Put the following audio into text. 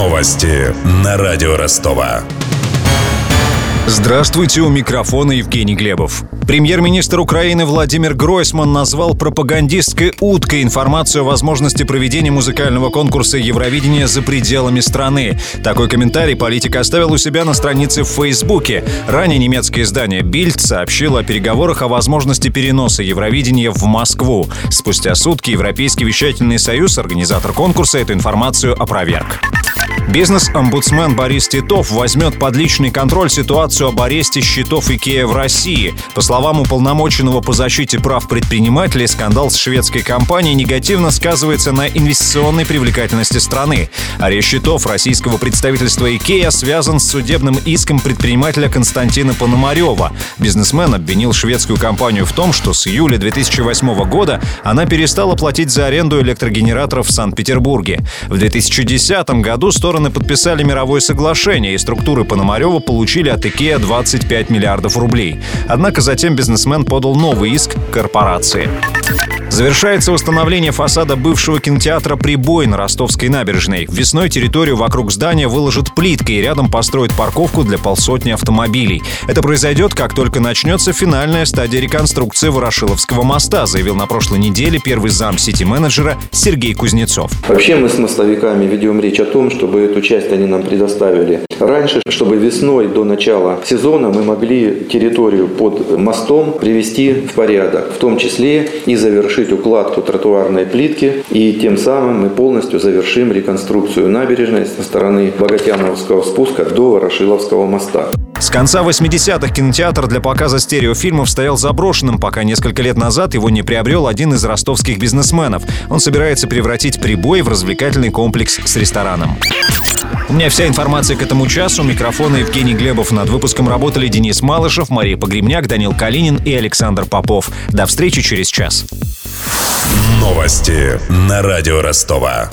Новости на радио Ростова. Здравствуйте, у микрофона Евгений Глебов. Премьер-министр Украины Владимир Гройсман назвал пропагандистской уткой информацию о возможности проведения музыкального конкурса Евровидения за пределами страны. Такой комментарий политик оставил у себя на странице в Фейсбуке. Ранее немецкое издание Bild сообщило о переговорах о возможности переноса Евровидения в Москву. Спустя сутки Европейский вещательный союз, организатор конкурса, эту информацию опроверг. Бизнес-омбудсмен Борис Титов возьмет под личный контроль ситуацию об аресте счетов Икея в России. По словам уполномоченного по защите прав предпринимателей, скандал с шведской компанией негативно сказывается на инвестиционной привлекательности страны. Арест счетов российского представительства Икея связан с судебным иском предпринимателя Константина Пономарева. Бизнесмен обвинил шведскую компанию в том, что с июля 2008 года она перестала платить за аренду электрогенераторов в Санкт-Петербурге. В 2010 году стороны подписали мировое соглашение, и структуры Пономарева получили от IKEA 25 миллиардов рублей. Однако затем бизнесмен подал новый иск корпорации. Завершается восстановление фасада бывшего кинотеатра «Прибой» на Ростовской набережной. Весной территорию вокруг здания выложат плиткой и рядом построят парковку для полсотни автомобилей. Это произойдет, как только начнется финальная стадия реконструкции Ворошиловского моста, заявил на прошлой неделе первый зам сити-менеджера Сергей Кузнецов. Вообще мы с мостовиками ведем речь о том, чтобы эту часть они нам предоставили раньше, чтобы весной до начала сезона мы могли территорию под мостом привести в порядок, в том числе и завершить укладку тротуарной плитки и тем самым мы полностью завершим реконструкцию набережной со стороны Богатяновского спуска до Ворошиловского моста. С конца 80-х кинотеатр для показа стереофильмов стоял заброшенным, пока несколько лет назад его не приобрел один из ростовских бизнесменов. Он собирается превратить прибой в развлекательный комплекс с рестораном. У меня вся информация к этому часу. Микрофона Евгений Глебов. Над выпуском работали Денис Малышев, Мария Погремняк, Данил Калинин и Александр Попов. До встречи через час. Новости на радио Ростова.